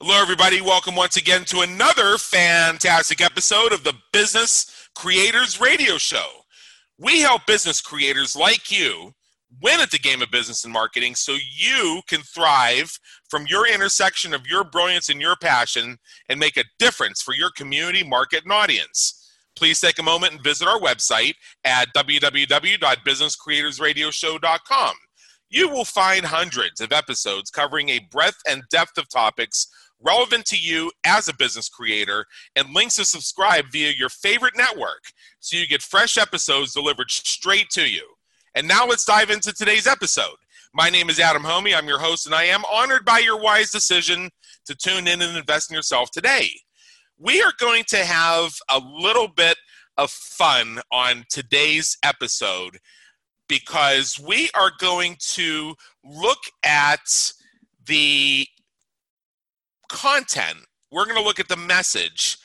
Hello, everybody. Welcome once again to another fantastic episode of the Business Creators Radio Show. We help business creators like you win at the game of business and marketing so you can thrive from your intersection of your brilliance and your passion and make a difference for your community, market, and audience. Please take a moment and visit our website at www.businesscreatorsradioshow.com. You will find hundreds of episodes covering a breadth and depth of topics relevant to you as a business creator, and links to subscribe via your favorite network so you get fresh episodes delivered straight to you. And now let's dive into today's episode. My name is Adam Hommey. I'm your host, and I am honored by your wise decision to tune in and invest in yourself today. We are going to have a little bit of fun on today's episode because we are going to look at the content, we're going to look at the message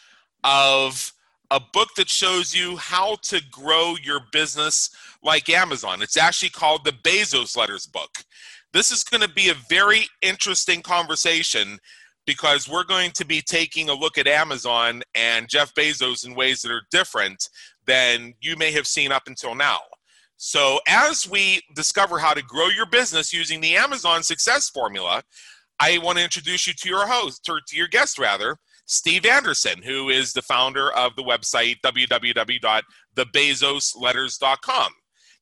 of a book that shows you how to grow your business like Amazon. It's actually called the Bezos Letters book. This is going to be a very interesting conversation because we're going to be taking a look at Amazon and Jeff Bezos in ways that are different than you may have seen up until now. So, as we discover how to grow your business using the Amazon success formula, I want to introduce you to your host, or to your guest rather, Steve Anderson, who is the founder of the website www.thebezosletters.com.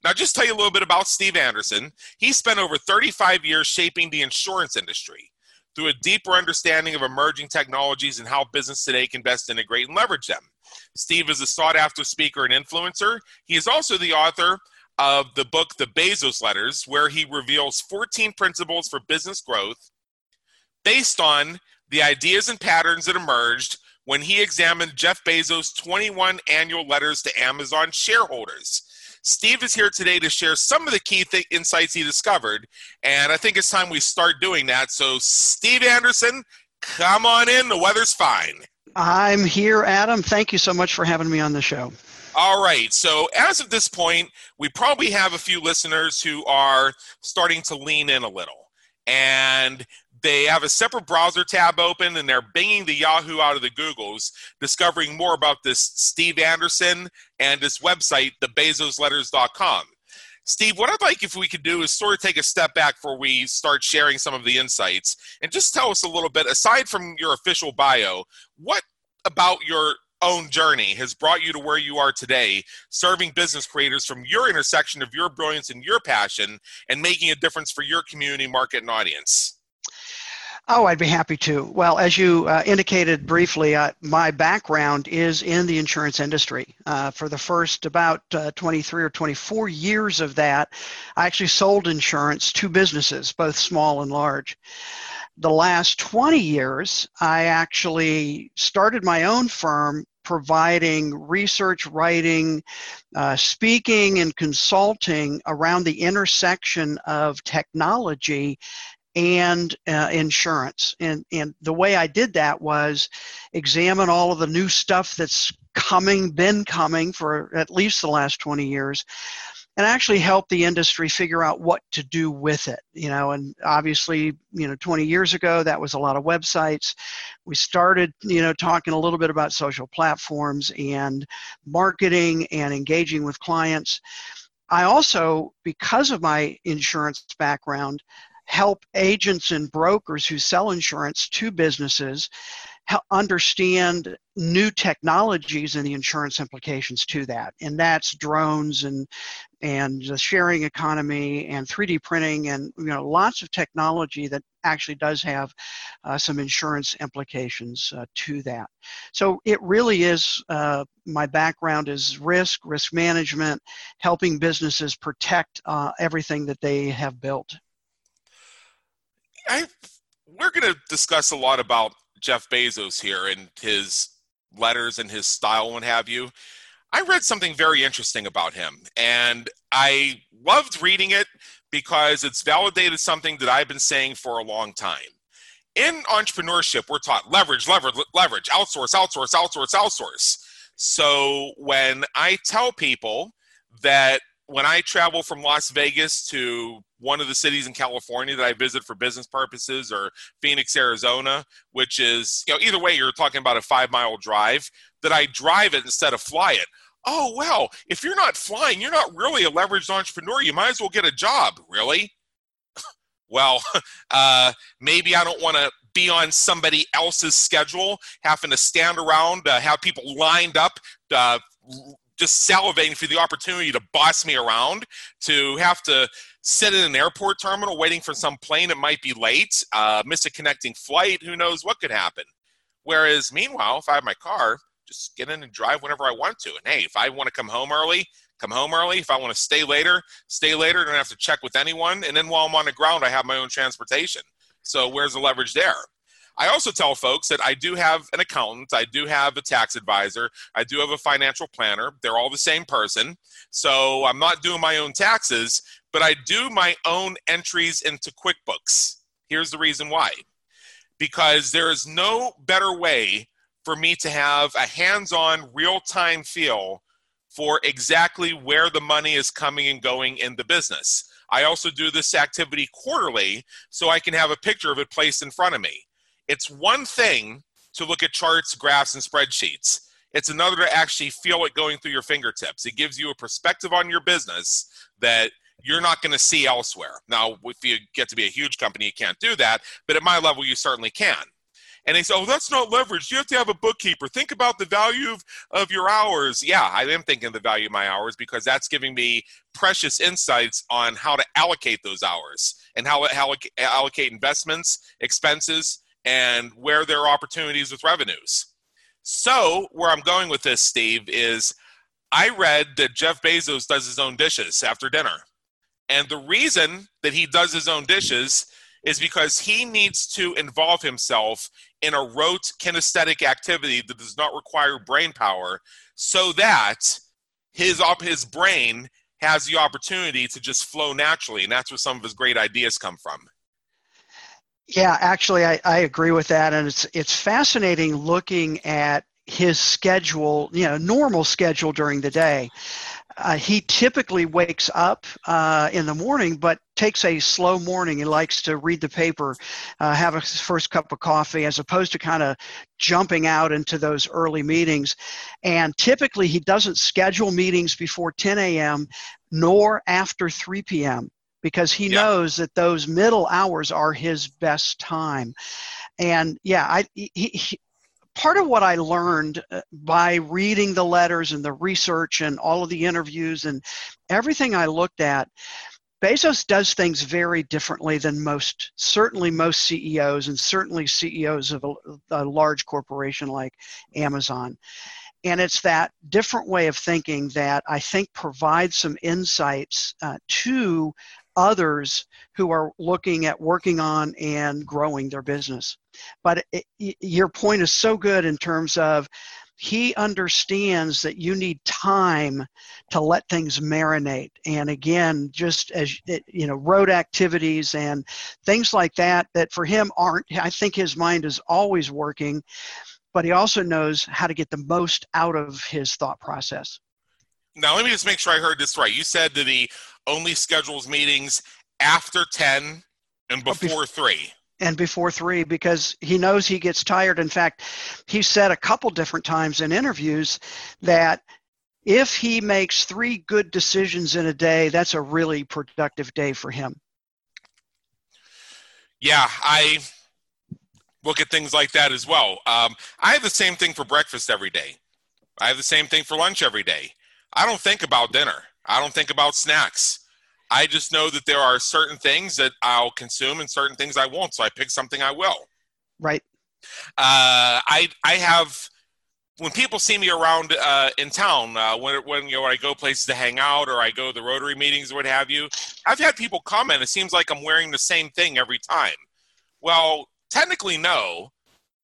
Now, just tell you a little bit about Steve Anderson. He spent over 35 years shaping the insurance industry through a deeper understanding of emerging technologies and how business today can best integrate and leverage them. Steve is a sought after speaker and influencer. He is also the author of the book, The Bezos Letters, where he reveals 14 principles for business growth based on the ideas and patterns that emerged when he examined Jeff Bezos' 21 annual letters to Amazon shareholders. Steve is here today to share some of the key th- insights he discovered, and I think it's time we start doing that. So, Steve Anderson, come on in. The weather's fine. I'm here, Adam. Thank you so much for having me on the show. All right. So, as of this point, we probably have a few listeners who are starting to lean in a little. And they have a separate browser tab open and they're banging the Yahoo out of the Googles, discovering more about this Steve Anderson and this website, thebezosletters.com. Steve, what I'd like if we could do is sort of take a step back before we start sharing some of the insights and just tell us a little bit, aside from your official bio, what about your own journey has brought you to where you are today, serving business creators from your intersection of your brilliance and your passion and making a difference for your community, market, and audience? Oh, I'd be happy to. Well, as you uh, indicated briefly, uh, my background is in the insurance industry. Uh, for the first about uh, 23 or 24 years of that, I actually sold insurance to businesses, both small and large. The last 20 years, I actually started my own firm providing research, writing, uh, speaking, and consulting around the intersection of technology and uh, insurance. And, and the way I did that was examine all of the new stuff that's coming, been coming for at least the last 20 years, and actually help the industry figure out what to do with it. You know, and obviously, you know, 20 years ago, that was a lot of websites. We started, you know, talking a little bit about social platforms and marketing and engaging with clients. I also, because of my insurance background, help agents and brokers who sell insurance to businesses understand new technologies and the insurance implications to that. And that's drones and and the sharing economy and 3d printing and you know lots of technology that actually does have uh, some insurance implications uh, to that. So it really is uh, my background is risk risk management helping businesses protect uh, everything that they have built I we're going to discuss a lot about Jeff Bezos here and his letters and his style and have you. I read something very interesting about him, and I loved reading it because it's validated something that I've been saying for a long time. In entrepreneurship, we're taught leverage, leverage, leverage, outsource, outsource, outsource, outsource. So when I tell people that when I travel from Las Vegas to one of the cities in California that I visit for business purposes or Phoenix, Arizona, which is, you know, either way, you're talking about a five mile drive, that I drive it instead of fly it. Oh, well, if you're not flying, you're not really a leveraged entrepreneur. You might as well get a job. Really? well, uh, maybe I don't want to be on somebody else's schedule, having to stand around, uh, have people lined up, uh, just salivating for the opportunity to boss me around, to have to sit in an airport terminal waiting for some plane that might be late, uh, miss a connecting flight, who knows what could happen. Whereas, meanwhile, if I have my car, just get in and drive whenever I want to. And hey, if I want to come home early, come home early. If I want to stay later, stay later. Don't have to check with anyone. And then while I'm on the ground, I have my own transportation. So where's the leverage there? I also tell folks that I do have an accountant, I do have a tax advisor, I do have a financial planner. They're all the same person. So I'm not doing my own taxes, but I do my own entries into QuickBooks. Here's the reason why because there is no better way for me to have a hands on, real time feel for exactly where the money is coming and going in the business. I also do this activity quarterly so I can have a picture of it placed in front of me. It's one thing to look at charts, graphs, and spreadsheets. It's another to actually feel it going through your fingertips. It gives you a perspective on your business that you're not going to see elsewhere. Now, if you get to be a huge company, you can't do that, but at my level, you certainly can. And they say, oh, that's not leverage. You have to have a bookkeeper. Think about the value of, of your hours. Yeah, I am thinking the value of my hours because that's giving me precious insights on how to allocate those hours and how to allocate investments, expenses, and where there are opportunities with revenues. So, where I'm going with this, Steve, is I read that Jeff Bezos does his own dishes after dinner. And the reason that he does his own dishes is because he needs to involve himself in a rote kinesthetic activity that does not require brain power so that his his brain has the opportunity to just flow naturally and that's where some of his great ideas come from yeah, actually, I, I agree with that, and it's it's fascinating looking at his schedule, you know, normal schedule during the day. Uh, he typically wakes up uh, in the morning, but takes a slow morning. He likes to read the paper, uh, have a first cup of coffee, as opposed to kind of jumping out into those early meetings. And typically, he doesn't schedule meetings before 10 a.m. nor after 3 p.m because he yeah. knows that those middle hours are his best time. And yeah, I he, he, part of what I learned uh, by reading the letters and the research and all of the interviews and everything I looked at, Bezos does things very differently than most, certainly most CEOs and certainly CEOs of a, a large corporation like Amazon. And it's that different way of thinking that I think provides some insights uh, to others who are looking at working on and growing their business. But it, your point is so good in terms of he understands that you need time to let things marinate. And again just as you know rote activities and things like that that for him aren't i think his mind is always working but he also knows how to get the most out of his thought process. Now let me just make sure i heard this right. You said that he only schedules meetings after 10 and before 3 and before three because he knows he gets tired. In fact, he said a couple different times in interviews that if he makes three good decisions in a day, that's a really productive day for him. Yeah, I look at things like that as well. Um, I have the same thing for breakfast every day. I have the same thing for lunch every day. I don't think about dinner. I don't think about snacks. I just know that there are certain things that I'll consume and certain things I won't. So I pick something I will. Right. Uh, I I have when people see me around uh, in town, uh, when when you know I go places to hang out or I go to the Rotary meetings or what have you, I've had people comment. It seems like I'm wearing the same thing every time. Well, technically, no.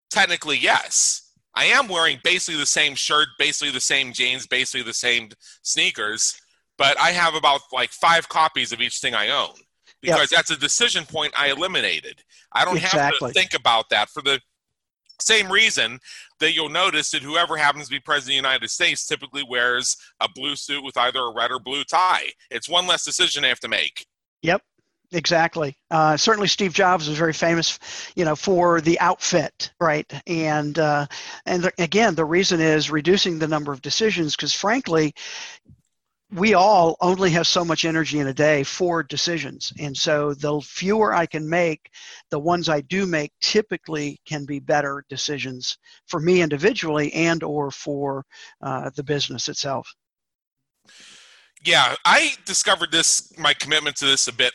Technically, yes. I am wearing basically the same shirt, basically the same jeans, basically the same sneakers but I have about like five copies of each thing I own because yep. that's a decision point I eliminated. I don't exactly. have to think about that for the same reason that you'll notice that whoever happens to be president of the United States typically wears a blue suit with either a red or blue tie. It's one less decision I have to make. Yep. exactly. Uh, certainly, Steve Jobs was very famous, you know, for the outfit, right? And uh, and the, again, the reason is reducing the number of decisions because, frankly, we all only have so much energy in a day for decisions. And so the fewer i can make the ones i do make typically can be better decisions for me individually and or for uh, the business itself. Yeah i discovered this my commitment to this a bit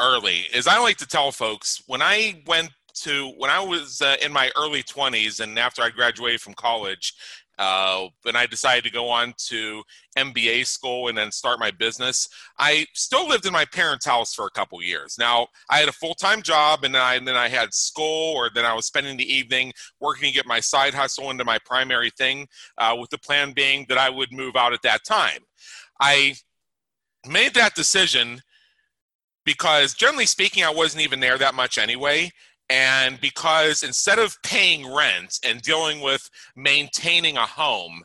early is i like to tell folks when i went to when i was uh, in my early 20s and after i graduated from college uh, and I decided to go on to MBA school and then start my business. I still lived in my parents' house for a couple years. Now I had a full time job, and then I and then I had school, or then I was spending the evening working to get my side hustle into my primary thing, uh, with the plan being that I would move out at that time. I made that decision because generally speaking, I wasn't even there that much anyway. And because instead of paying rent and dealing with maintaining a home,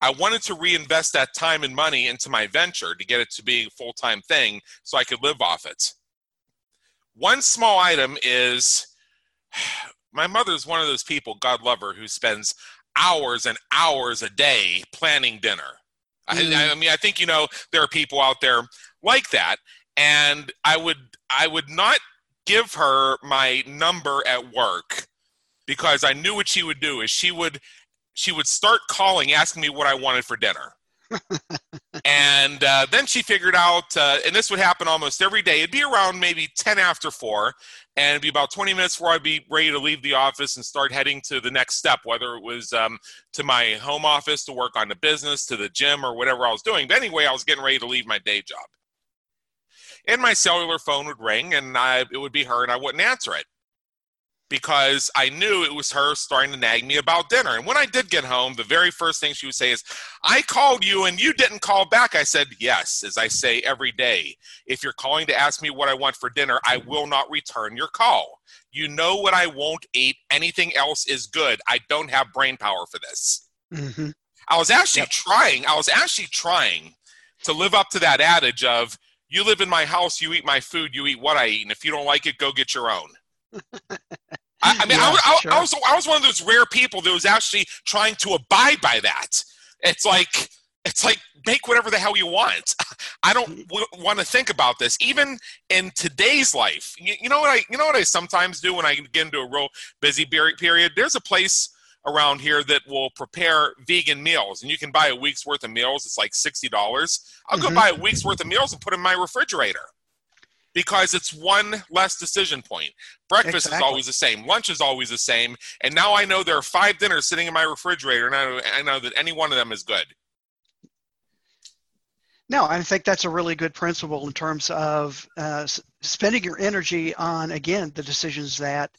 I wanted to reinvest that time and money into my venture to get it to be a full time thing so I could live off it. One small item is my mother's one of those people, God love her, who spends hours and hours a day planning dinner. Mm. I, I mean, I think you know there are people out there like that, and I would I would not give her my number at work because I knew what she would do is she would she would start calling asking me what I wanted for dinner. and uh, then she figured out, uh, and this would happen almost every day. It'd be around maybe 10 after 4, and it'd be about 20 minutes before I'd be ready to leave the office and start heading to the next step, whether it was um, to my home office to work on the business, to the gym, or whatever I was doing. But anyway, I was getting ready to leave my day job and my cellular phone would ring and I, it would be her and I wouldn't answer it because I knew it was her starting to nag me about dinner. And when I did get home, the very first thing she would say is, I called you and you didn't call back. I said, Yes, as I say every day. If you're calling to ask me what I want for dinner, I will not return your call. You know what I won't eat. Anything else is good. I don't have brain power for this. Mm-hmm. I was actually yep. trying, I was actually trying to live up to that adage of, you live in my house, you eat my food, you eat what I eat, and if you don't like it, go get your own. I, I, mean, yeah, I, I, sure. I, was I was one of those rare people that was actually trying to abide by that. It's like it's like make whatever the hell you want. I don't w- want to think about this. Even in today's life, you, you, know what I you know what I sometimes do when I get into a real busy period. There's a place around here that will prepare vegan meals. And you can buy a week's worth of meals. It's like $60 i'll mm-hmm. go buy a week's worth of meals and put them in my refrigerator because it's one less decision point. Breakfast exactly. is always the same. Lunch is always the same. And now i know there are five dinners sitting in my refrigerator and i know, I know that any one of them is good. No, I think that's a really good principle in terms of uh, spending your energy on, again, the decisions that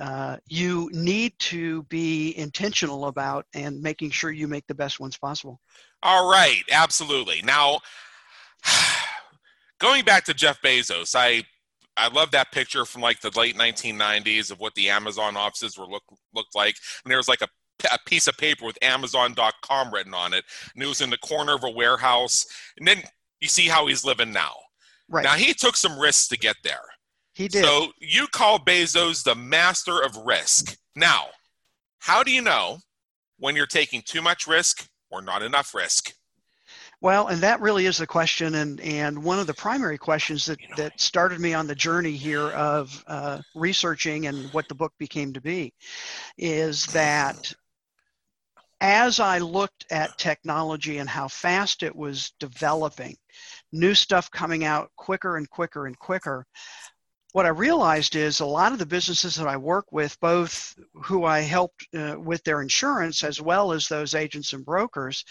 uh, you need to be intentional about and making sure you make the best ones possible. All right, absolutely. Now, going back to Jeff Bezos, I I love that picture from like the late 1990s of what the Amazon offices were look looked like, and there was like a a piece of paper with Amazon.com written on it, and it was in the corner of a warehouse. And then you see how he's living now. Right. Now he took some risks to get there. He did. So you call Bezos the master of risk. Now, how do you know when you're taking too much risk or not enough risk? Well, and that really is the question, and and one of the primary questions that you know, that started me on the journey here of uh, researching and what the book became to be, is that as I looked at technology and how fast it was developing, new stuff coming out quicker and quicker and quicker, what I realized is a lot of the businesses that I work with, both who I helped uh, with their insurance as well as those agents and brokers,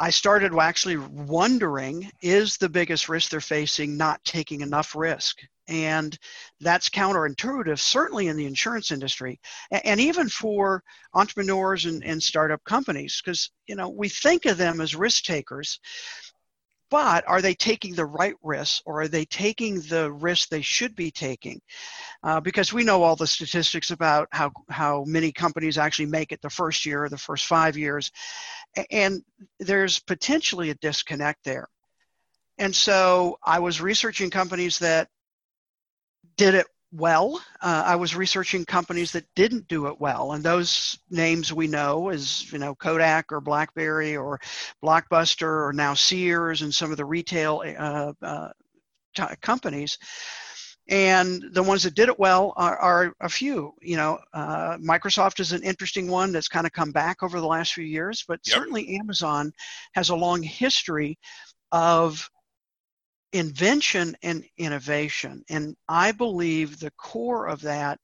I started actually wondering is the biggest risk they're facing not taking enough risk? And that's counterintuitive, certainly in the insurance industry, and even for entrepreneurs and, and startup companies, because you know we think of them as risk takers, but are they taking the right risks or are they taking the risks they should be taking? Uh, because we know all the statistics about how, how many companies actually make it the first year or the first five years. And there's potentially a disconnect there. And so I was researching companies that did it well. Uh, I was researching companies that didn't do it well, and those names we know as you know Kodak or BlackBerry or Blockbuster or now Sears and some of the retail uh, uh, t- companies. And the ones that did it well are, are a few. You know, uh, Microsoft is an interesting one that's kind of come back over the last few years, but yep. certainly Amazon has a long history of invention and innovation. And I believe the core of that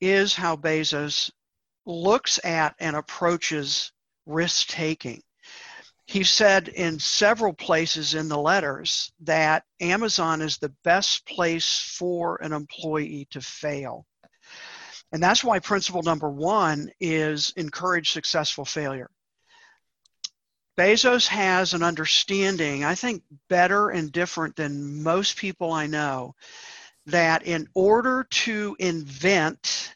is how Bezos looks at and approaches risk taking. He said in several places in the letters that Amazon is the best place for an employee to fail. And that's why principle number one is encourage successful failure. Bezos has an understanding, I think better and different than most people I know, that in order to invent,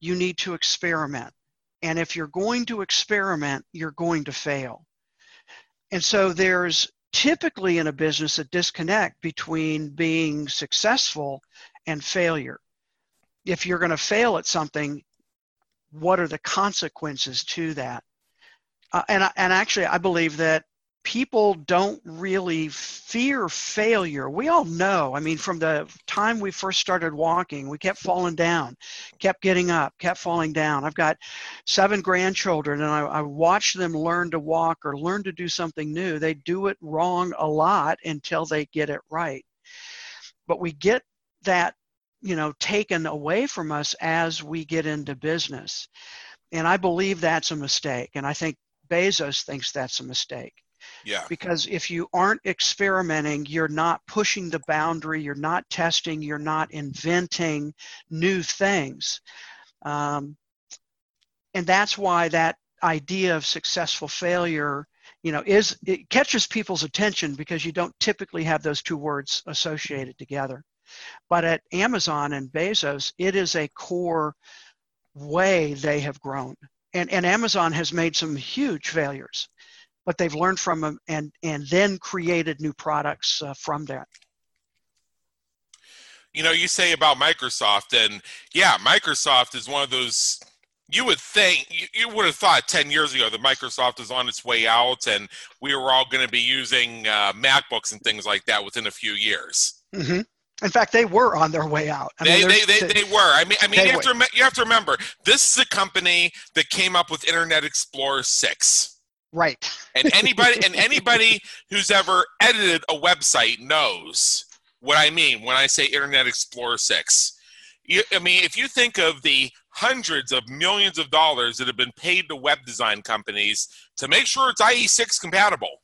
you need to experiment. And if you're going to experiment, you're going to fail. And so there's typically in a business a disconnect between being successful and failure. If you're going to fail at something, what are the consequences to that? Uh, and and actually, I believe that people don't really fear failure. We all know. I mean, from the time we first started walking, we kept falling down, kept getting up, kept falling down. I've got seven grandchildren, and I, I watch them learn to walk or learn to do something new. They do it wrong a lot until they get it right. But we get that, you know, taken away from us as we get into business. And I believe that's a mistake. And I think Bezos thinks that's a mistake. Yeah. Because if you aren't experimenting, you're not pushing the boundary, you're not testing, you're not inventing new things. Um, and that's why that idea of successful failure you know is it catches people's attention because you don't typically have those two words associated together but at amazon and bezos it is a core way they have grown and, and Amazon has made some huge failures, but they've learned from them and, and then created new products uh, from that. You know, you say about Microsoft, and yeah, Microsoft is one of those. You would think you, would have thought ten years ago that Microsoft is on its way out, and we were all going to be using uh, MacBooks and things like that within a few years. Mm-hmm. In fact, they were on their way out. I they, mean, they, they, they, were. I mean, I mean, you have, to, you have to remember, this is a company that came up with Internet Explorer six. Right. And anybody and anybody who's ever edited a website knows what I mean when I say Internet Explorer six. You, I mean, if you think of the hundreds of millions of dollars that have been paid to web design companies to make sure it's IE6 compatible.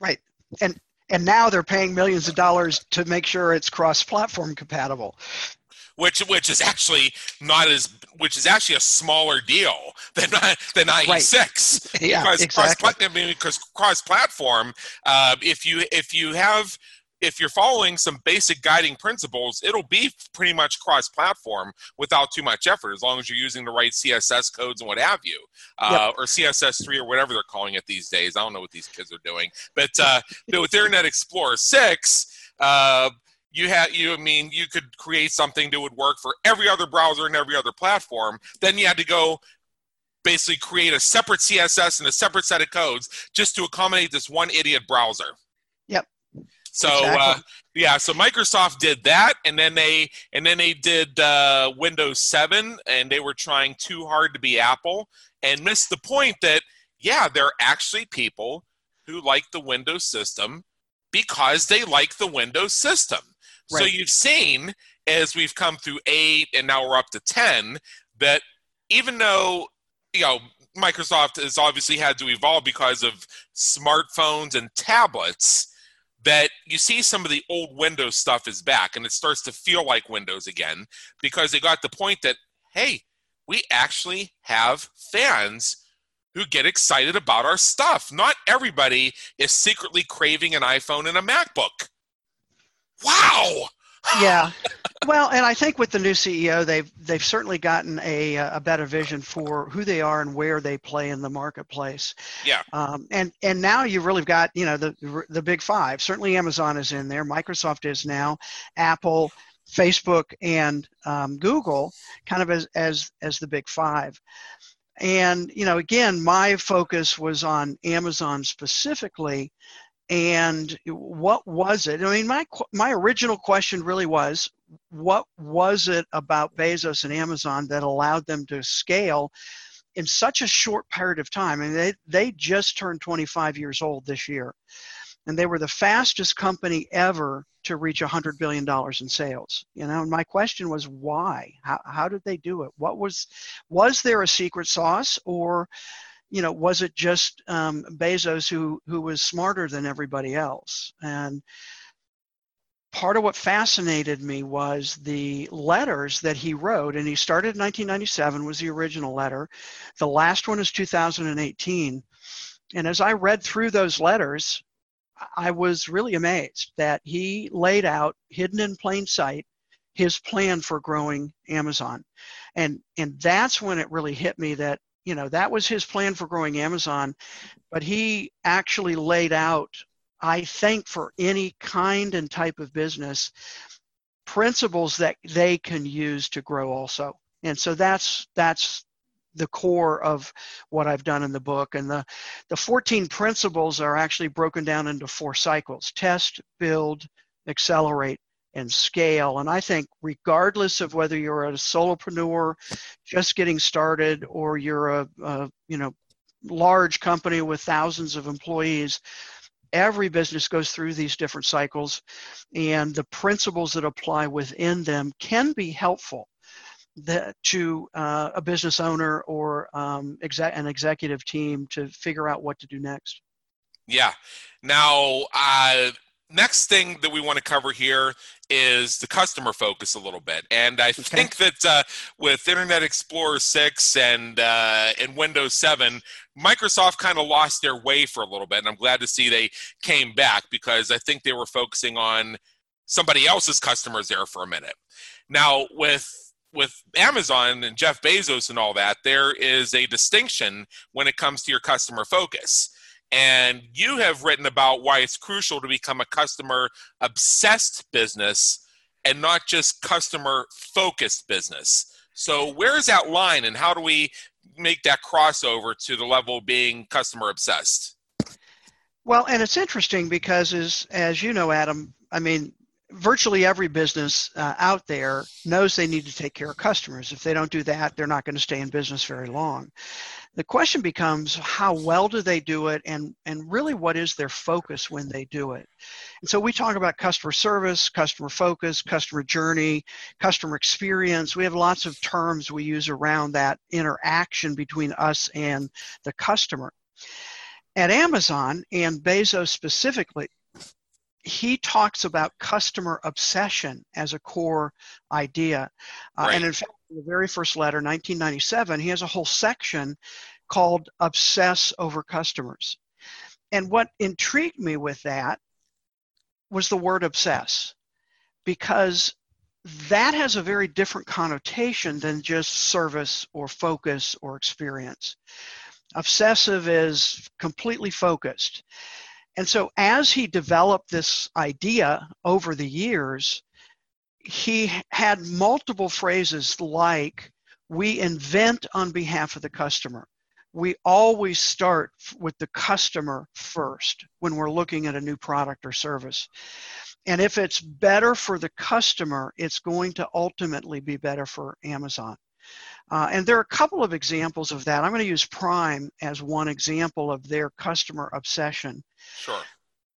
Right. And and now they're paying millions of dollars to make sure it's cross-platform compatible which which is actually not as which is actually a smaller deal than than IE6 right. yeah, because exactly. cross I mean, because cross platform uh, if you if you have if you're following some basic guiding principles, it'll be pretty much cross platform without too much effort, as long as you're using the right CSS codes and what have you, uh, yep. or CSS3 or whatever they're calling it these days. I don't know what these kids are doing. But, uh, with Internet Explorer 6, uh, you had you I mean you could create something that would work for every other browser and every other platform. Then you had to go basically create a separate CSS and a separate set of codes just to accommodate this one idiot browser. So uh, exactly. uh, yeah, so Microsoft did that, and then they and then they did uh, Windows 7, and they were trying too hard to be Apple, and missed the point that yeah, there are actually people who like the Windows system because they like the Windows system. Right. So you've seen as we've come through eight, and now we're up to ten, that even though you know Microsoft has obviously had to evolve because of smartphones and tablets that you see some of the old Windows stuff is back and it starts to feel like Windows again because they got the point that, hey, we actually have fans who get excited about our stuff. Not everybody is secretly craving an iPhone and a MacBook. Wow. Yeah. Well, and I think with the new CEO, they've they've certainly gotten a a better vision for who they are and where they play in the marketplace. Yeah. Um, and and now you've really got you know the the big five. Certainly Amazon is in there. Microsoft is now. Apple. Facebook and um, Google, kind of as, as, as the big five. And, you know, again, my focus was on Amazon specifically. And what was it? I mean, my, my original question really was what was it about Bezos and Amazon that allowed them to scale in such a short period of time? And they, they just turned 25 years old this year. And they were the fastest company ever to reach $100 billion in sales. You know, and my question was why? How, how did they do it? What was, was there a secret sauce or, you know, was it just um, Bezos who, who was smarter than everybody else? And part of what fascinated me was the letters that he wrote and he started in 1997 was the original letter the last one is 2018 and as i read through those letters I was really amazed that he laid out, hidden in plain sight, his plan for growing Amazon. And and that's when it really hit me that, you know, that was his plan for growing Amazon, but he actually laid out, I think for any kind and type of business, principles that they can use to grow also. And so that's that's the core of what I've done in the book. And the, the 14 principles are actually broken down into four cycles test, build, accelerate, and scale. And I think, regardless of whether you're a solopreneur just getting started or you're a, a you know large company with thousands of employees, every business goes through these different cycles, and the principles that apply within them can be helpful to uh, a business owner or um, an executive team to figure out what to do next. Yeah. Now, uh, next thing that we want to cover here is the customer focus a little bit and i okay. think that uh, with internet explorer 6 and uh, and windows 7 microsoft kind of lost their way for a little bit and i'm glad to see they came back because i think they were focusing on somebody else's customers there for a minute now with with Amazon and Jeff Bezos and all that, there is a distinction when it comes to your customer focus. And you have written about why it's crucial to become a customer obsessed business and not just customer focused business. So, where is that line, and how do we make that crossover to the level of being customer obsessed? Well, and it's interesting because, as as you know, Adam, I mean, virtually every business uh, out there knows they need to take care of customers. If they don't do that, they're not going to stay in business very long. The question becomes how well do they do it and, and really what is their focus when they do it? And so we talk about customer service, customer focus, customer journey, customer experience. We have lots of terms we use around that interaction between us and the customer. At Amazon and Bezos specifically, he talks about customer obsession as a core idea. Uh, right. And in fact, in the very first letter, 1997, he has a whole section called Obsess Over Customers. And what intrigued me with that was the word obsess, because that has a very different connotation than just service or focus or experience. Obsessive is completely focused. And so, as he developed this idea over the years, he had multiple phrases like, We invent on behalf of the customer. We always start with the customer first when we're looking at a new product or service. And if it's better for the customer, it's going to ultimately be better for Amazon. Uh, and there are a couple of examples of that. I'm going to use Prime as one example of their customer obsession. Sure.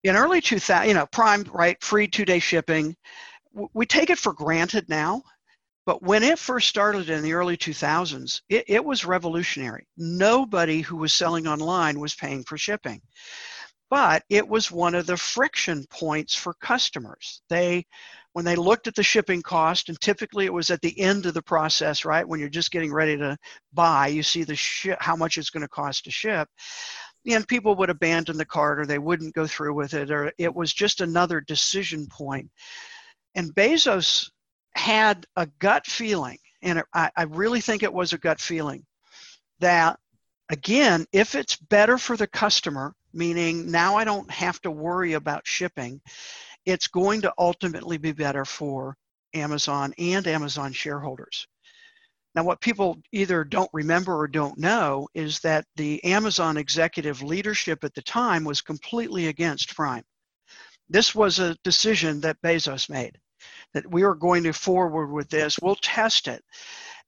In early 2000, you know, Prime, right, free two day shipping. We take it for granted now, but when it first started in the early 2000s, it, it was revolutionary. Nobody who was selling online was paying for shipping but it was one of the friction points for customers. They when they looked at the shipping cost, and typically it was at the end of the process, right? When you're just getting ready to buy, you see the how much it's going to cost to ship. And people would abandon the cart or they wouldn't go through with it, or it was just another decision point. And Bezos had a gut feeling, and I, I really think it was a gut feeling, that again, if it's better for the customer, meaning now I don't have to worry about shipping, it's going to ultimately be better for Amazon and Amazon shareholders. Now, what people either don't remember or don't know is that the Amazon executive leadership at the time was completely against Prime. This was a decision that Bezos made that we are going to forward with this, we'll test it.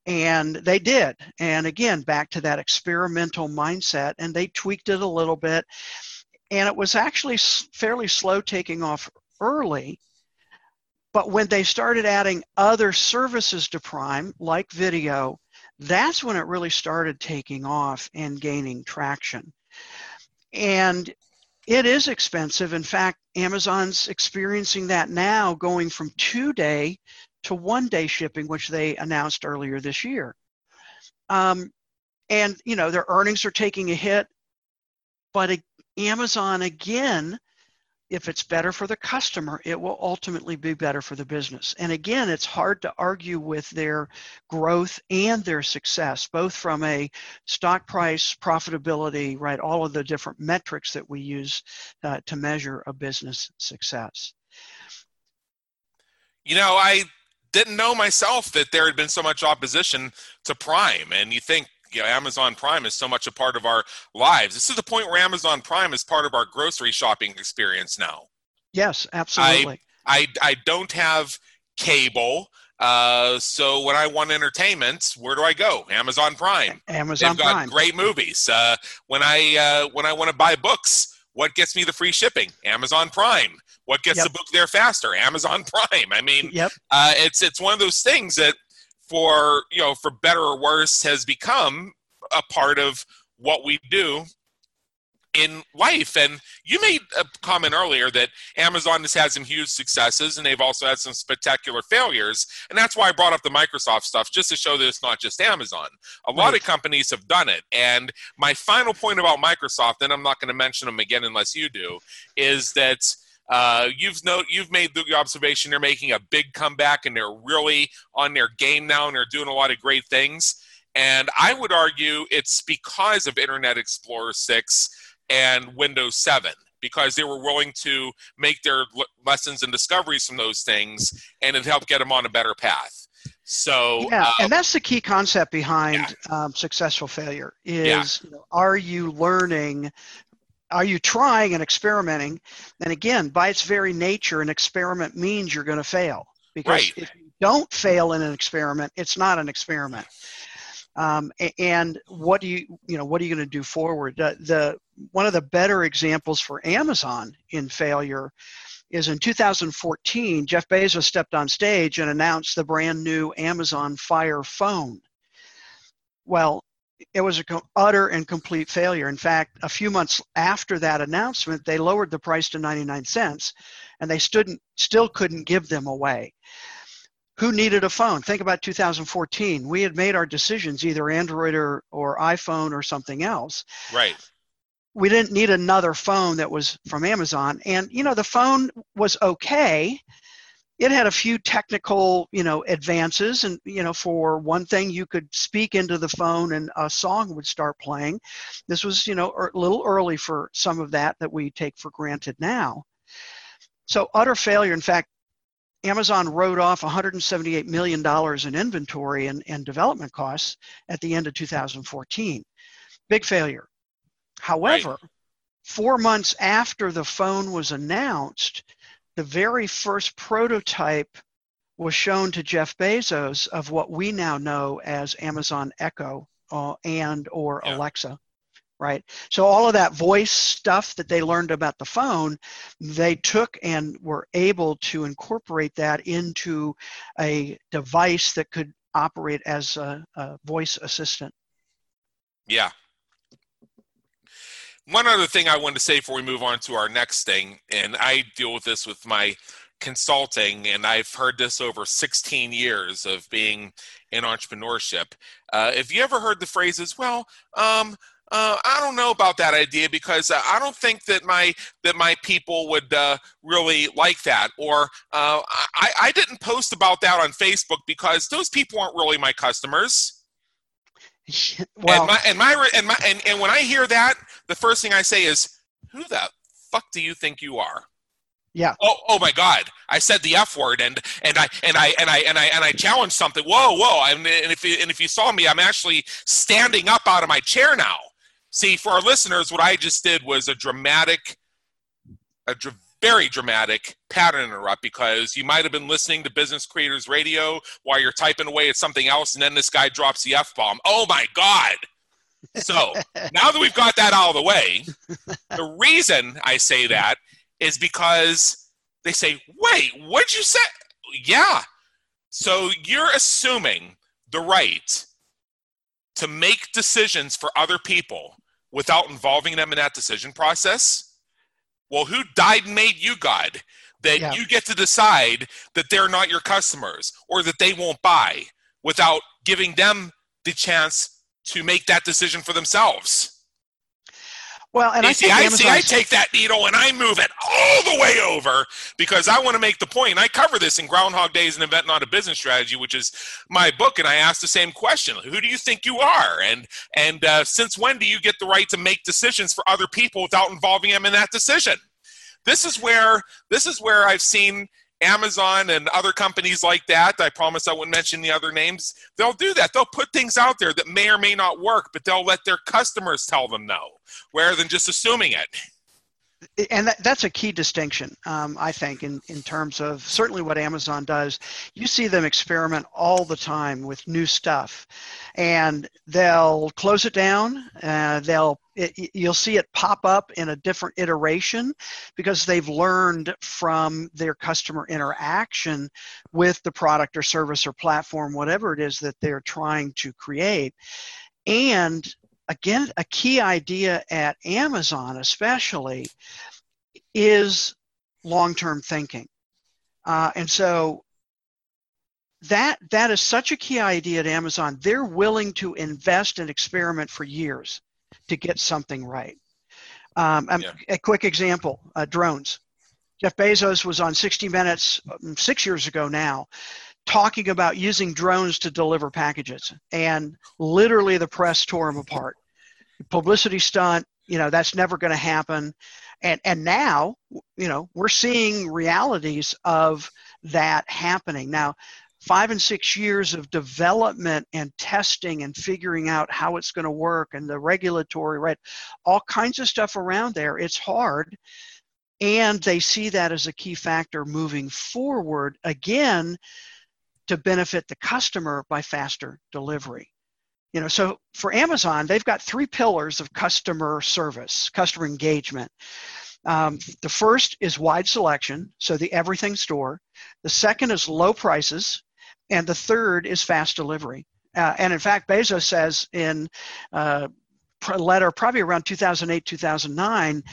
And they did. And again, back to that experimental mindset, and they tweaked it a little bit. And it was actually fairly slow taking off early but when they started adding other services to Prime, like video, that's when it really started taking off and gaining traction. And it is expensive. In fact, Amazon's experiencing that now, going from two day to one day shipping, which they announced earlier this year. Um, and you know their earnings are taking a hit, but Amazon again if it's better for the customer, it will ultimately be better for the business. And again, it's hard to argue with their growth and their success, both from a stock price, profitability, right? All of the different metrics that we use uh, to measure a business success. You know, I didn't know myself that there had been so much opposition to Prime. And you think, you know, Amazon Prime is so much a part of our lives. This is the point where Amazon Prime is part of our grocery shopping experience now. Yes, absolutely. I I, I don't have cable. Uh, so when I want entertainment, where do I go? Amazon Prime. Amazon They've got Prime. Great movies. Uh, when I uh, when I want to buy books, what gets me the free shipping? Amazon Prime. What gets yep. the book there faster? Amazon Prime. I mean, yep. uh, it's it's one of those things that for you know for better or worse has become a part of what we do in life. And you made a comment earlier that Amazon has had some huge successes and they've also had some spectacular failures. And that's why I brought up the Microsoft stuff, just to show that it's not just Amazon. A right. lot of companies have done it. And my final point about Microsoft, and I'm not going to mention them again unless you do, is that uh, you've note you've made the observation they're making a big comeback and they're really on their game now and they're doing a lot of great things. And I would argue it's because of Internet Explorer 6 and Windows 7 because they were willing to make their lessons and discoveries from those things and it helped get them on a better path. So yeah, uh, and that's the key concept behind yeah. um, successful failure is yeah. you know, are you learning are you trying and experimenting? And again, by its very nature, an experiment means you're going to fail. Because right. if you don't fail in an experiment, it's not an experiment. Um, and what do you, you know, what are you going to do forward? The, the one of the better examples for Amazon in failure is in 2014. Jeff Bezos stepped on stage and announced the brand new Amazon Fire phone. Well, it was an utter and complete failure. In fact, a few months after that announcement, they lowered the price to 99 cents and they stood, still couldn't give them away. Who needed a phone? Think about 2014. We had made our decisions, either Android or, or iPhone or something else. Right. We didn't need another phone that was from Amazon. And, you know, the phone was okay it had a few technical you know advances and you know for one thing you could speak into the phone and a song would start playing. This was you know a little early for some of that that we take for granted now. So utter failure. In fact amazon wrote off 178 million dollars in inventory and, and development costs at the end of 2014 big failure. However right. four months after the phone was announced the very first prototype was shown to Jeff Bezos of what we now know as Amazon Echo uh, and or yeah. Alexa right? So all of that voice stuff that they learned about the phone they took and were able to incorporate that into a device that could operate as a, a voice assistant. Yeah one other thing I wanted to say before we move on to our next thing, and I deal with this with my consulting, and I've heard this over 16 years of being in entrepreneurship. Uh, if you ever heard the phrases, well, um, uh, I don't know about that idea because uh, I don't think that my that my people would uh, really like that, or uh, I, I didn't post about that on Facebook because those people aren't really my customers. Well, and my and my and my and, and when I hear that, the first thing I say is, "Who the fuck do you think you are?" Yeah. Oh, oh my God! I said the F word, and and I and I and I and I and I challenged something. Whoa, whoa! And, and if you, and if you saw me, I'm actually standing up out of my chair now. See, for our listeners, what I just did was a dramatic, a dr- very dramatic pattern interrupt because you might have been listening to Business Creators Radio while you're typing away at something else, and then this guy drops the F bomb. Oh my God! So now that we've got that out of the way, the reason I say that is because they say, wait, what'd you say? Yeah. So you're assuming the right to make decisions for other people without involving them in that decision process? Well, who died and made you God? That yeah. you get to decide that they're not your customers or that they won't buy without giving them the chance to make that decision for themselves. Well, and I see, I see, I take that needle and I move it all the way over because I want to make the point. I cover this in Groundhog Days and Invent Not a Business Strategy, which is my book, and I ask the same question: Who do you think you are, and and uh, since when do you get the right to make decisions for other people without involving them in that decision? This is where this is where I've seen Amazon and other companies like that, I promise I wouldn't mention the other names, they'll do that. They'll put things out there that may or may not work, but they'll let their customers tell them no, rather than just assuming it and that, that's a key distinction, um, I think, in, in terms of certainly what Amazon does. You see them experiment all the time with new stuff, and they'll close it down. Uh, they'll it, you'll see it pop up in a different iteration because they've learned from their customer interaction with the product or service or platform, whatever it is that they're trying to create. And again, a key idea at Amazon, especially, is long term thinking. Uh, and so that that is such a key idea at Amazon. They're willing to invest and experiment for years to get something right. Um, yeah. A quick example: uh, drones. Jeff Bezos was on 60 Minutes um, six years ago now, talking about using drones to deliver packages, and literally the press tore him apart. Publicity stunt, you know, that's never going to happen. And and now, you know, we're seeing realities of that happening. Now, five and six years of development and testing and figuring out how it's going to work and the regulatory right all kinds of stuff around there it's hard and they see that as a key factor moving forward again to benefit the customer by faster delivery. You know, so for Amazon, they've got three pillars of customer service, customer engagement. Um, the first is wide selection, so the everything store. The second is low prices, and the third is fast delivery. Uh, and in fact, Bezos says in uh, a letter probably around 2008, 2009,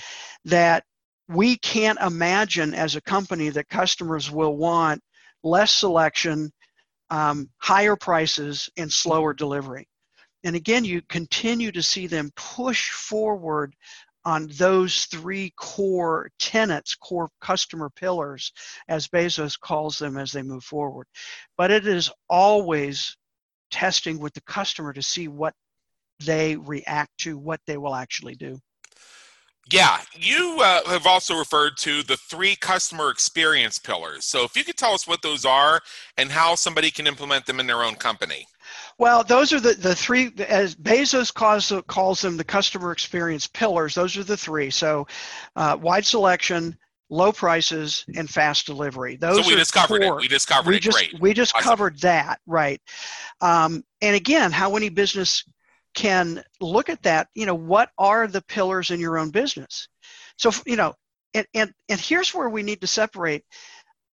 that we can't imagine as a company that customers will want less selection um, higher prices and slower delivery. And again, you continue to see them push forward on those three core tenets, core customer pillars, as Bezos calls them as they move forward. But it is always testing with the customer to see what they react to, what they will actually do. Yeah, you uh, have also referred to the three customer experience pillars. So, if you could tell us what those are and how somebody can implement them in their own company. Well, those are the, the three, as Bezos calls, calls them the customer experience pillars, those are the three. So, uh, wide selection, low prices, and fast delivery. Those so we just covered core. it. We just covered we it. Just, Great. We just awesome. covered that, right. Um, and again, how any business can look at that you know what are the pillars in your own business? So you know and and, and here's where we need to separate.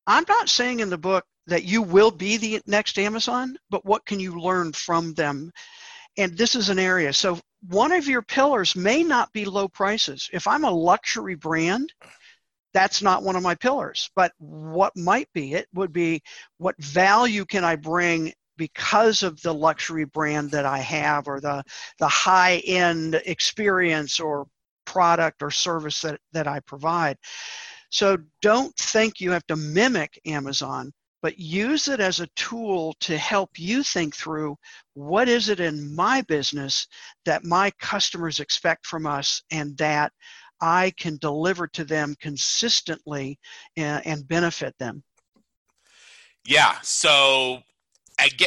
I'm not saying in the book that you will be the next amazon but what can you learn from them? And this is an area. So one of your pillars may not be low prices. If i'm a luxury brand that's not one of my pillars. But what might be it would be what value can i bring because of the luxury brand that I have or the, the high end experience or product or service that, that I provide. So don't think you have to mimic Amazon, but use it as a tool to help you think through what is it in my business that my customers expect from us and that I can deliver to them consistently and, and benefit them. Yeah. So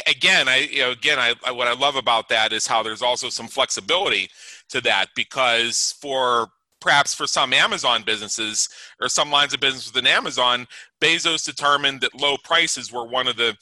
again, I you know again, I, I what I love about that is how there's also some flexibility to that because for perhaps for some Amazon businesses or some lines of business within Amazon, Bezos determined that low prices were one of the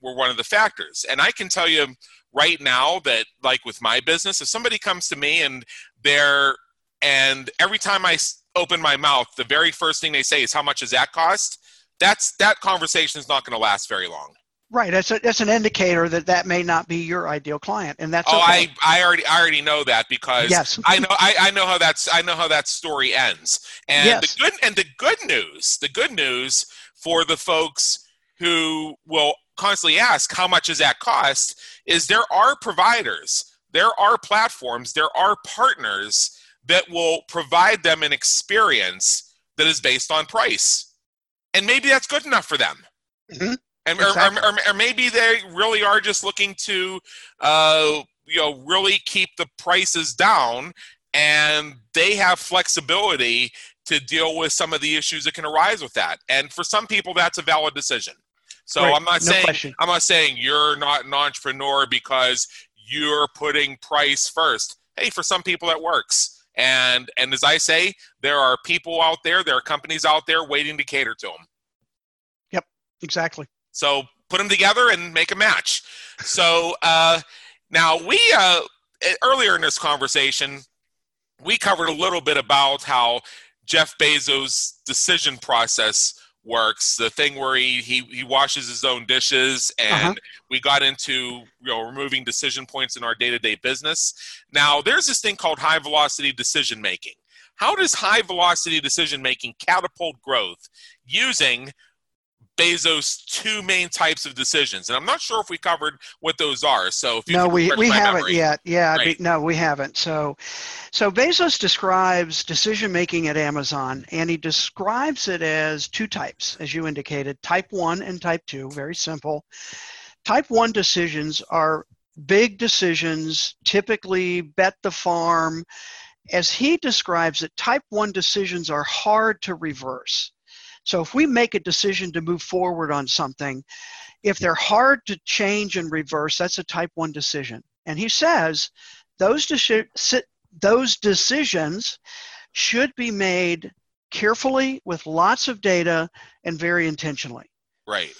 were one of the factors. And I can tell you right now that like with my business, if somebody comes to me and they're and every time I open my mouth, the very first thing they say is how much does that cost? That's that conversation is not going to last very long. Right. That's a, that's an indicator that that may not be your ideal client, and that's. Oh, okay. I, I already I already know that because yes. I know I, I know how that's I know how that story ends. And yes. the good and the good news, the good news for the folks who will constantly ask how much does that cost is there are providers, there are platforms, there are partners that will provide them an experience that is based on price, and maybe that's good enough for them. Mm-hmm. And exactly. or, or, or, maybe they really are just looking to, uh, you know, really keep the prices down, and they have flexibility to deal with some of the issues that can arise with that. And for some people, that's a valid decision. So right. I'm not no saying question. I'm not saying you're not an entrepreneur because you're putting price first. Hey, for some people that works. And and as I say, there are people out there, there are companies out there waiting to cater to them. Yep, exactly. So put them together and make a match. So uh, now we uh, earlier in this conversation, we covered a little bit about how Jeff Bezos' decision process works the thing where he, he, he washes his own dishes and uh-huh. we got into you know removing decision points in our day-to-day business now there's this thing called high velocity decision making how does high velocity decision making catapult growth using Bezos' two main types of decisions, and I'm not sure if we covered what those are. So if you no, we we haven't memory. yet. Yeah, right. no, we haven't. So, so Bezos describes decision making at Amazon, and he describes it as two types, as you indicated, type one and type two. Very simple. Type one decisions are big decisions, typically bet the farm. As he describes it, type one decisions are hard to reverse so if we make a decision to move forward on something, if they're hard to change and reverse, that's a type 1 decision. And he says those, deci- those decisions should be made carefully with lots of data and very intentionally. Right.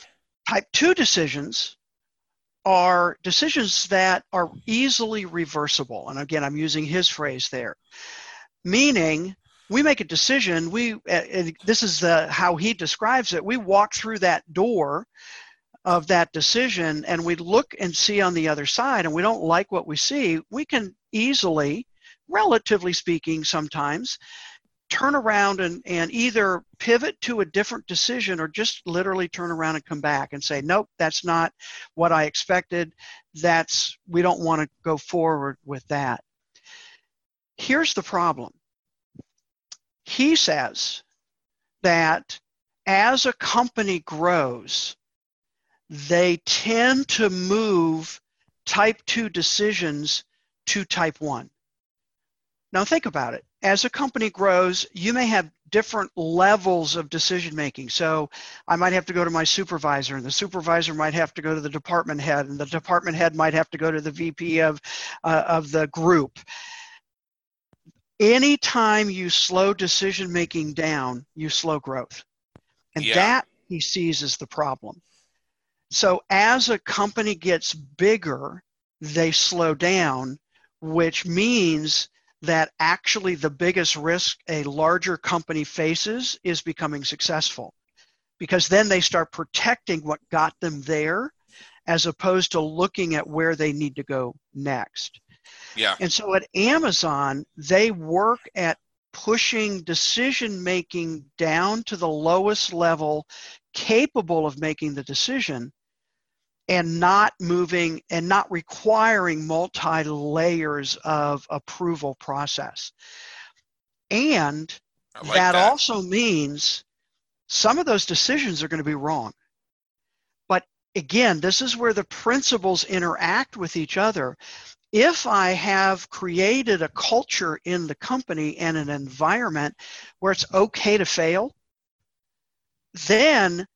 Type 2 decisions are decisions that are easily reversible. And again, I'm using his phrase there, meaning we make a decision we this is the how he describes it we walk through that door of that decision and we look and see on the other side and we don't like what we see we can easily relatively speaking sometimes turn around and, and either pivot to a different decision or just literally turn around and come back and say nope that's not what i expected. That's we don't want to go forward with that. Here's the problem he says that as a company grows, they tend to move type 2 decisions to type 1. Now, think about it. As a company grows, you may have different levels of decision making. So, I might have to go to my supervisor, and the supervisor might have to go to the department head, and the department head might have to go to the VP of, uh, of the group anytime you slow decision making down, you slow growth. And yeah. that he sees as the problem. So as a company gets bigger, they slow down, which means that actually the biggest risk a larger company faces is becoming successful. Because then they start protecting what got them there as opposed to looking at where they need to go next. Yeah. And so at Amazon, they work at pushing decision making down to the lowest level capable of making the decision and not moving and not requiring multi layers of approval process. And like that, that also means some of those decisions are going to be wrong. But again, this is where the principles interact with each other if I have created a culture in the company and an environment where it's okay to fail, then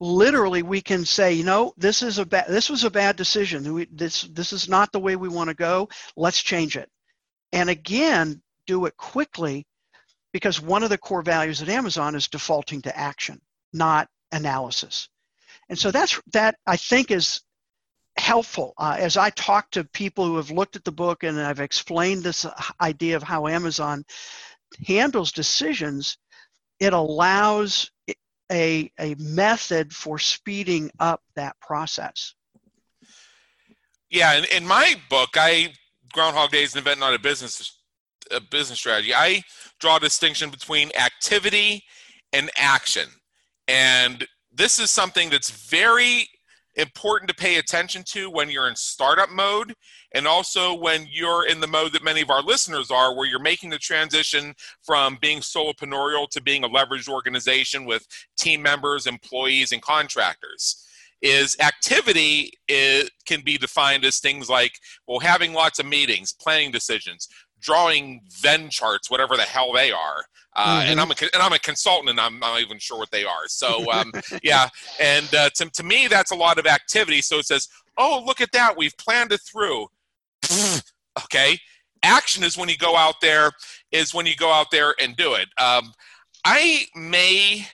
literally we can say, you know, this is a bad, this was a bad decision. We, this, this is not the way we want to go. Let's change it. And again, do it quickly because one of the core values at Amazon is defaulting to action, not analysis. And so that's that I think is helpful uh, as I talk to people who have looked at the book and I've explained this idea of how Amazon handles decisions. It allows a, a method for speeding up that process. Yeah, in, in my book, I Groundhog Day is an event, not a business a business strategy. I draw a distinction between activity and action, and this is something that's very important to pay attention to when you're in startup mode and also when you're in the mode that many of our listeners are where you're making the transition from being solopreneur to being a leveraged organization with team members employees and contractors. Is activity it can be defined as things like well having lots of meetings planning decisions drawing venn charts whatever the hell they are uh, mm-hmm. and I'm a and I'm a consultant, and I'm not even sure what they are. So um, yeah, and uh, to to me, that's a lot of activity. So it says, oh, look at that, we've planned it through. okay, action is when you go out there. Is when you go out there and do it. Um, I may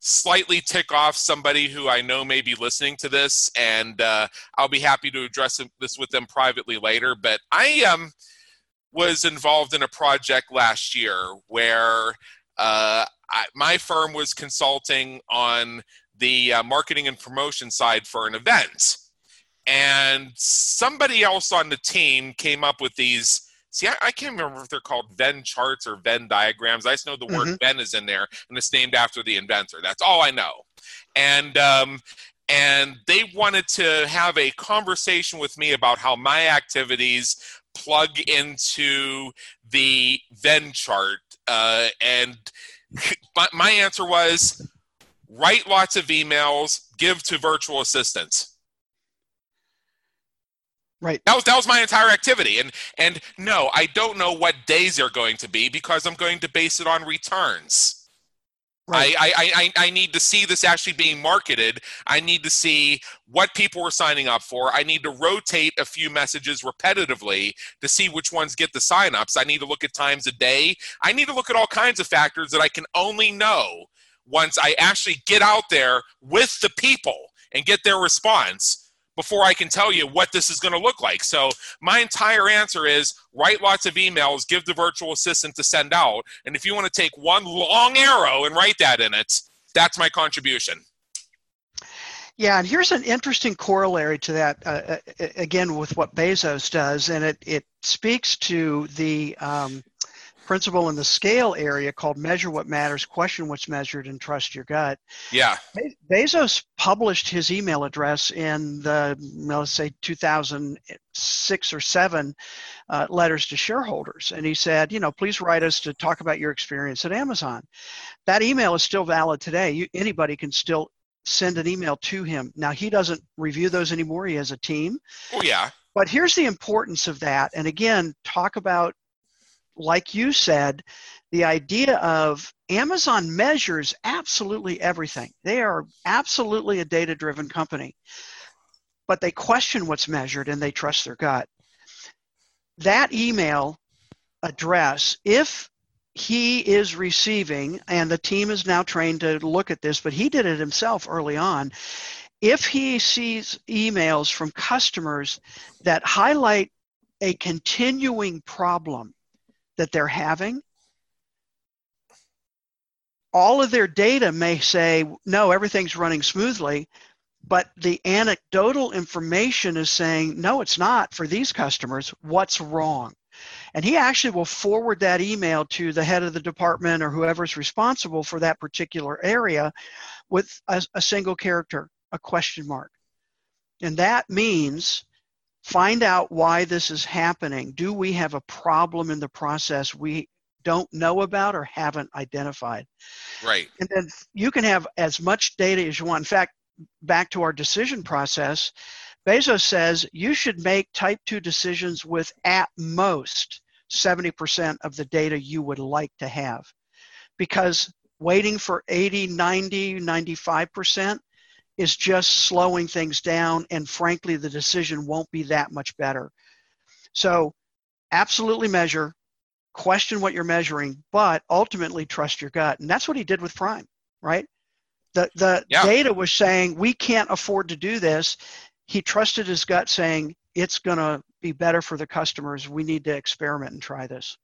slightly tick off somebody who I know may be listening to this, and uh, I'll be happy to address this with them privately later. But I um was involved in a project last year where uh, I, my firm was consulting on the uh, marketing and promotion side for an event. And somebody else on the team came up with these. See, I, I can't remember if they're called Venn charts or Venn diagrams. I just know the mm-hmm. word Venn is in there, and it's named after the inventor. That's all I know. And um, and they wanted to have a conversation with me about how my activities plug into the Venn chart. Uh, and my answer was write lots of emails, give to virtual assistants. Right. That was that was my entire activity. And and no, I don't know what days they're going to be because I'm going to base it on returns. Right. I, I, I, I need to see this actually being marketed. I need to see what people are signing up for. I need to rotate a few messages repetitively to see which ones get the signups. I need to look at times a day. I need to look at all kinds of factors that I can only know once I actually get out there with the people and get their response before I can tell you what this is going to look like. So my entire answer is write lots of emails, give the virtual assistant to send out, and if you want to take one long arrow and write that in it, that's my contribution. Yeah, and here's an interesting corollary to that. Uh, uh again, with what Bezos does, and it it speaks to the um, principle in the scale area called measure what matters, question what's measured, and trust your gut. Yeah. Bezos published his email address in the, let's say, 2006 or 7 uh, letters to shareholders. And he said, you know, please write us to talk about your experience at Amazon. That email is still valid today. You, anybody can still send an email to him. Now, he doesn't review those anymore. He has a team. Oh, yeah. But here's the importance of that. And again, talk about like you said, the idea of Amazon measures absolutely everything. They are absolutely a data driven company, but they question what's measured and they trust their gut. That email address, if he is receiving, and the team is now trained to look at this, but he did it himself early on. If he sees emails from customers that highlight a continuing problem that they're having, all of their data may say, no, everything's running smoothly, but the anecdotal information is saying, no, it's not for these customers. What's wrong? And he actually will forward that email to the head of the department or whoever's responsible for that particular area with a, a single character, a question mark. And that means find out why this is happening. Do we have a problem in the process we don't know about or haven't identified? Right. And then you can have as much data as you want. In fact, back to our decision process, Bezos says you should make type 2 decisions with at most 70% of the data you would like to have. Because waiting for 80, 90, 95% is just slowing things down, and frankly, the decision won't be that much better. So, absolutely measure, question what you're measuring, but ultimately trust your gut. And that's what he did with Prime, right? The, the yeah. data was saying we can't afford to do this. He trusted his gut saying it's going to be better for the customers. We need to experiment and try this.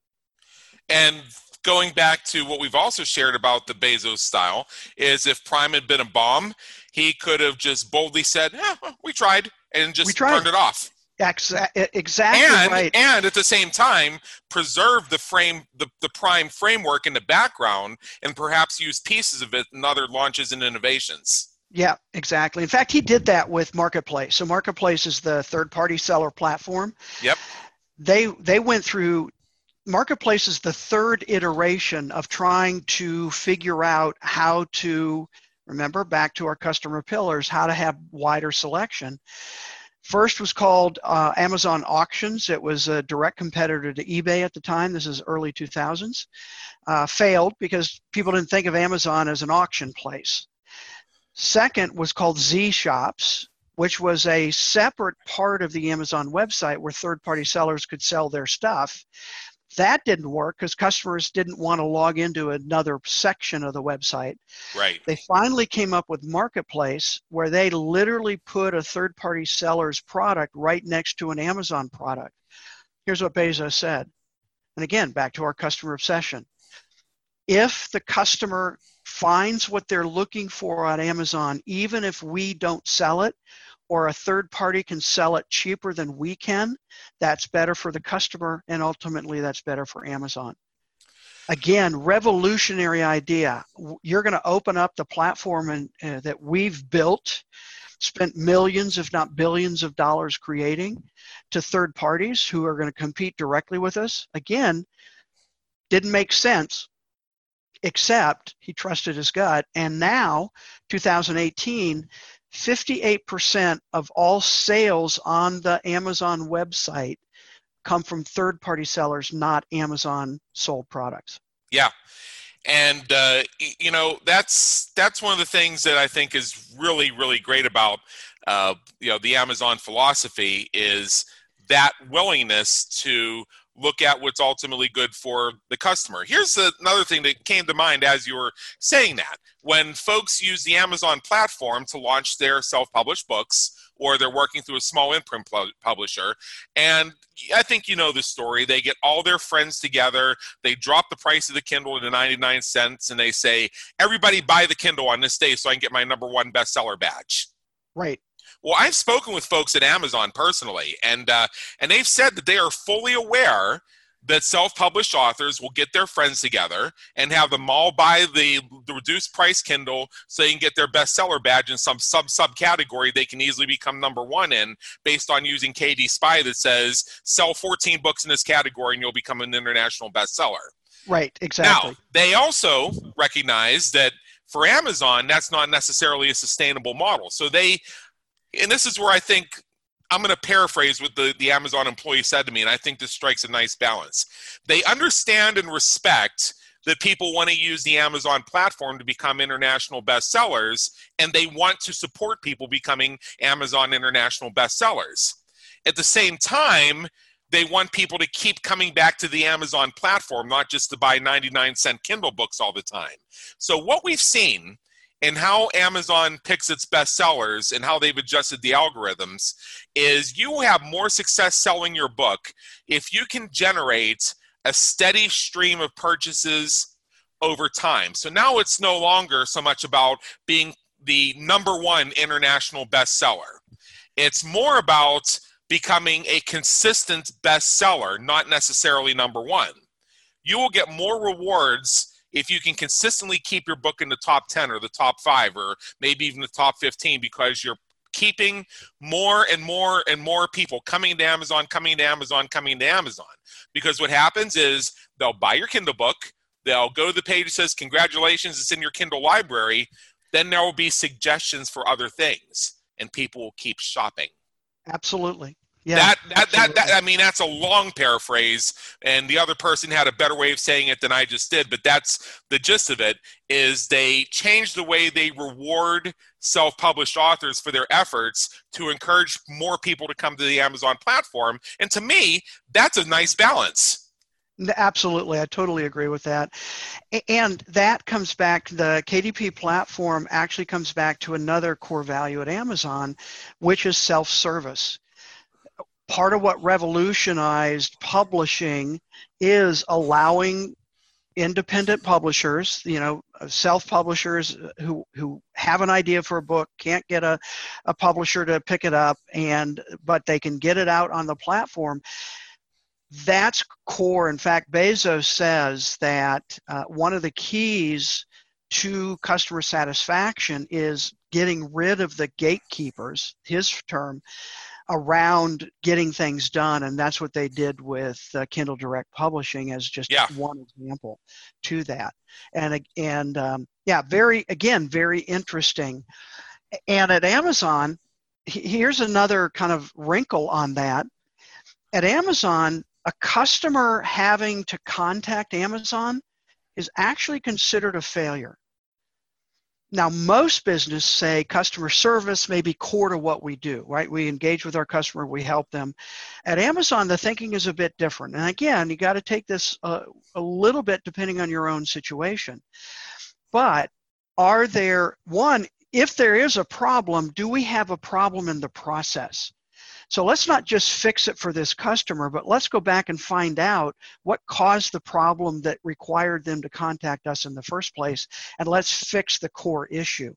And going back to what we've also shared about the Bezos style is if Prime had been a bomb, he could have just boldly said, yeah, we tried and just tried. turned it off. Exactly and, right. And at the same time, preserve the frame, the, the prime framework in the background, and perhaps use pieces of it in other launches and innovations. Yeah, exactly. In fact, he did that with Marketplace. So Marketplace is the third-party seller platform. Yep. They they went through Marketplace is the third iteration of trying to figure out how to remember back to our customer pillars, how to have wider selection. First was called uh, Amazon Auctions. It was a direct competitor to eBay at the time. This is early 2000s. Uh, failed because people didn't think of Amazon as an auction place. Second was called zShops, which was a separate part of the Amazon website where third party sellers could sell their stuff. That didn't work because customers didn't want to log into another section of the website. Right. They finally came up with Marketplace where they literally put a third party seller's product right next to an Amazon product. Here's what Bezos said. And again, back to our customer obsession. If the customer finds what they're looking for on Amazon, even if we don't sell it, or a third party can sell it cheaper than we can, that's better for the customer and ultimately that's better for Amazon. Again, revolutionary idea. You're going to open up the platform and, uh, that we've built, spent millions, if not billions, of dollars creating to third parties who are going to compete directly with us. Again, didn't make sense, except he trusted his gut. And now, 2018, 58% of all sales on the Amazon website come from third party sellers, not Amazon sold products. Yeah. And uh, you know that's that's one of the things that I think is really really great about uh, you know the Amazon philosophy is that willingness to look at what's ultimately good for the customer. Here's another thing that came to mind as you were saying that. When folks use the Amazon platform to launch their self published books, or they're working through a small imprint publisher. And I think you know the story. They get all their friends together, they drop the price of the Kindle to 99 cents, and they say, Everybody buy the Kindle on this day so I can get my number one bestseller badge. Right. Well, I've spoken with folks at Amazon personally, and uh, and they've said that they are fully aware that self-published authors will get their friends together and have them all buy the, the reduced price Kindle so they can get their bestseller badge in some sub subcategory they can easily become number one in based on using KD Spy that says sell 14 books in this category and you'll become an international bestseller. Right, exactly. Now, they also recognize that for Amazon, that's not necessarily a sustainable model. So they and this is where I think I'm going to paraphrase what the, the Amazon employee said to me, and I think this strikes a nice balance. They understand and respect that people want to use the Amazon platform to become international bestsellers, and they want to support people becoming Amazon international bestsellers. At the same time, they want people to keep coming back to the Amazon platform, not just to buy 99 cent Kindle books all the time. So, what we've seen and how Amazon picks its best sellers and how they've adjusted the algorithms is you will have more success selling your book if you can generate a steady stream of purchases over time. So now it's no longer so much about being the number one international bestseller. It's more about becoming a consistent bestseller, not necessarily number one. You will get more rewards if you can consistently keep your book in the top 10 or the top 5 or maybe even the top 15 because you're keeping more and more and more people coming to Amazon, coming to Amazon, coming to Amazon. Because what happens is they'll buy your Kindle book, they'll go to the page that says, Congratulations, it's in your Kindle library. Then there will be suggestions for other things, and people will keep shopping. Absolutely. Yeah, that, that, that, that, I mean, that's a long paraphrase, and the other person had a better way of saying it than I just did, but that's the gist of it is they change the way they reward self-published authors for their efforts to encourage more people to come to the Amazon platform. And to me, that's a nice balance. Absolutely, I totally agree with that. And that comes back, the KDP platform actually comes back to another core value at Amazon, which is self service part of what revolutionized publishing is allowing independent publishers, you know, self-publishers who who have an idea for a book, can't get a, a publisher to pick it up, and but they can get it out on the platform. That's core. In fact, Bezos says that uh, one of the keys to customer satisfaction is getting rid of the gatekeepers, his term, around getting things done and that's what they did with uh, kindle direct publishing as just yeah. one example to that. And and um, yeah very again very interesting. And at amazon here's another kind of wrinkle on that. At amazon a customer having to contact amazon is actually considered a failure now, most business say customer service may be core to what we do, right? We engage with our customer, we help them. At Amazon, the thinking is a bit different. And again, you got to take this uh, a little bit depending on your own situation. But are there, one, if there is a problem, do we have a problem in the process? So let's not just fix it for this customer, but let's go back and find out what caused the problem that required them to contact us in the first place, and let's fix the core issue.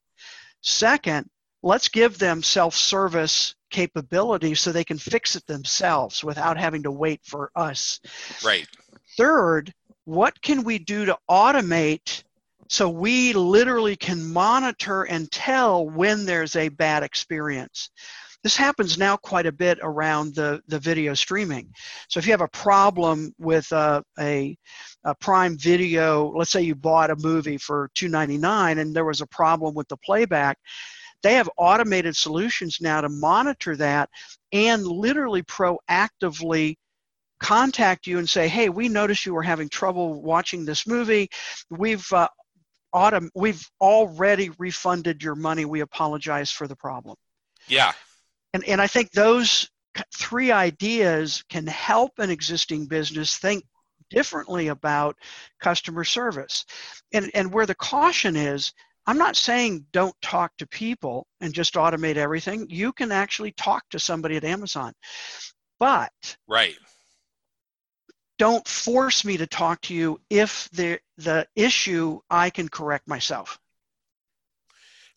Second, let's give them self-service capability so they can fix it themselves without having to wait for us. Right. Third, what can we do to automate so we literally can monitor and tell when there's a bad experience? This happens now quite a bit around the, the video streaming. So if you have a problem with a, a, a Prime Video, let's say you bought a movie for $2.99 and there was a problem with the playback, they have automated solutions now to monitor that and literally proactively contact you and say, hey, we noticed you were having trouble watching this movie. We've uh, we've already refunded your money. We apologize for the problem. Yeah. And, and I think those three ideas can help an existing business think differently about customer service. And, and where the caution is, I'm not saying don't talk to people and just automate everything. You can actually talk to somebody at Amazon. But right. Don't force me to talk to you if the the issue I can correct myself.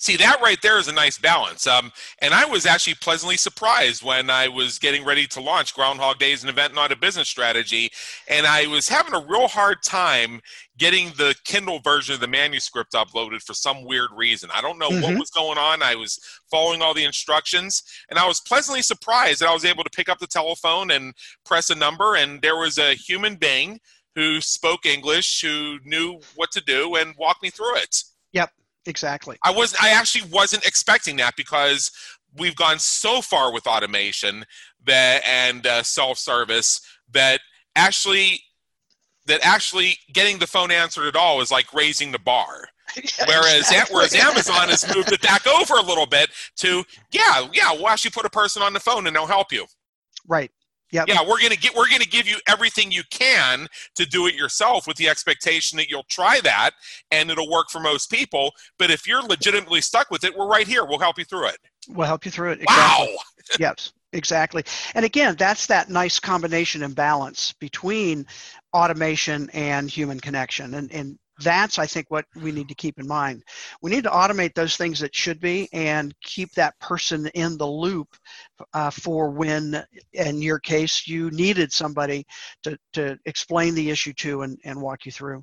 See, that right there is a nice balance. Um, and I was actually pleasantly surprised when I was getting ready to launch Groundhog Days, an event, not a business strategy. And I was having a real hard time getting the Kindle version of the manuscript uploaded for some weird reason. I don't know mm-hmm. what was going on. I was following all the instructions, and I was pleasantly surprised that I was able to pick up the telephone and press a number, and there was a human being who spoke English, who knew what to do, and walked me through it. Exactly. I was I actually wasn't expecting that because we've gone so far with automation that and uh, self-service that actually that actually getting the phone answered at all is like raising the bar. whereas exactly. whereas Amazon has moved it back over a little bit to yeah yeah we'll actually put a person on the phone and they'll help you. Right. Yeah. Yeah, we're gonna get we're gonna give you everything you can to do it yourself with the expectation that you'll try that and it'll work for most people. But if you're legitimately stuck with it, we're right here. We'll help you through it. We'll help you through it. Exactly. Wow. yes, exactly. And again, that's that nice combination and balance between automation and human connection. And and that's i think what we need to keep in mind. We need to automate those things that should be and keep that person in the loop uh, for when in your case you needed somebody to, to explain the issue to and, and walk you through.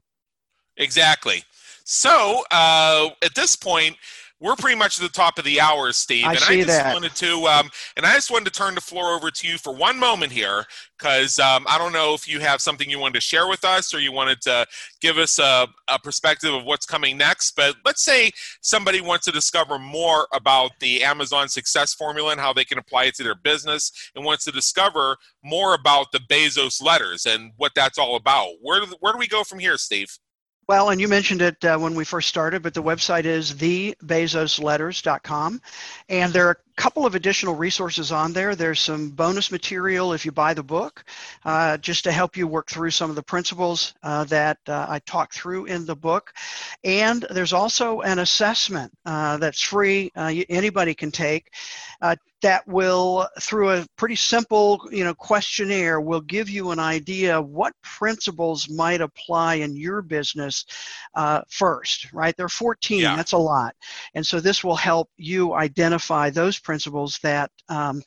Exactly. So uh, at this point we're pretty much at the top of the hour, Steve. I and see I just that. wanted to, um, and I just wanted to turn the floor over to you for one moment here, because um, I don't know if you have something you wanted to share with us, or you wanted to give us a, a perspective of what's coming next. But let's say somebody wants to discover more about the Amazon Success Formula and how they can apply it to their business, and wants to discover more about the Bezos letters and what that's all about. Where do, where do we go from here, Steve? Well, and you mentioned it uh, when we first started, but the website is thebezosletters.com. And there are couple of additional resources on there. There's some bonus material if you buy the book, uh, just to help you work through some of the principles uh, that uh, I talk through in the book. And there's also an assessment uh, that's free, uh, anybody can take that will through a pretty simple you know questionnaire will give you an idea what principles might apply in your business uh, first right there are 14 yeah. that's a lot and so this will help you identify those principles that um,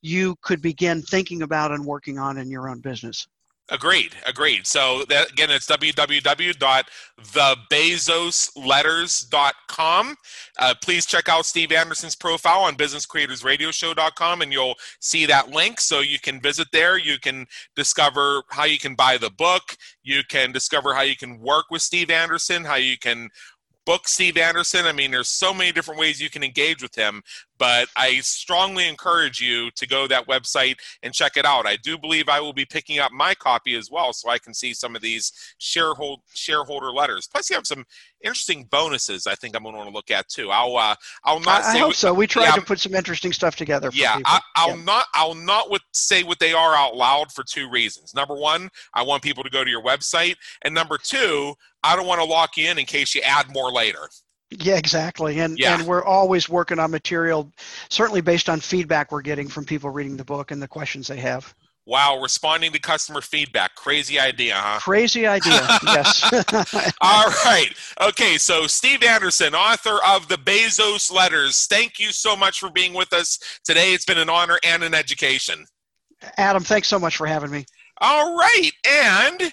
you could begin thinking about and working on in your own business Agreed. Agreed. So that, again, it's www.thebezosletters.com. Uh, please check out Steve Anderson's profile on businesscreatorsradioshow.com and you'll see that link. So you can visit there. You can discover how you can buy the book. You can discover how you can work with Steve Anderson, how you can book Steve Anderson. I mean, there's so many different ways you can engage with him, but I strongly encourage you to go to that website and check it out. I do believe I will be picking up my copy as well so I can see some of these shareholder shareholder letters. Plus, you have some interesting bonuses I think I'm going to want to look at too. I'll uh, I'll not I, say I hope what, so. We tried yeah, to put some interesting stuff together. yeah, people. I, will yeah. not I'll not say what they are out loud for two reasons. Number one, I want people to go to your website, and number two, I don't want to lock you in in case you add more later. Yeah, exactly. And yeah. and we're always working on material, certainly based on feedback we're getting from people reading the book and the questions they have. Wow, responding to customer feedback. Crazy idea, huh? Crazy idea, yes. All right. Okay, so Steve Anderson, author of the Bezos Letters. Thank you so much for being with us today. It's been an honor and an education. Adam, thanks so much for having me. All right. And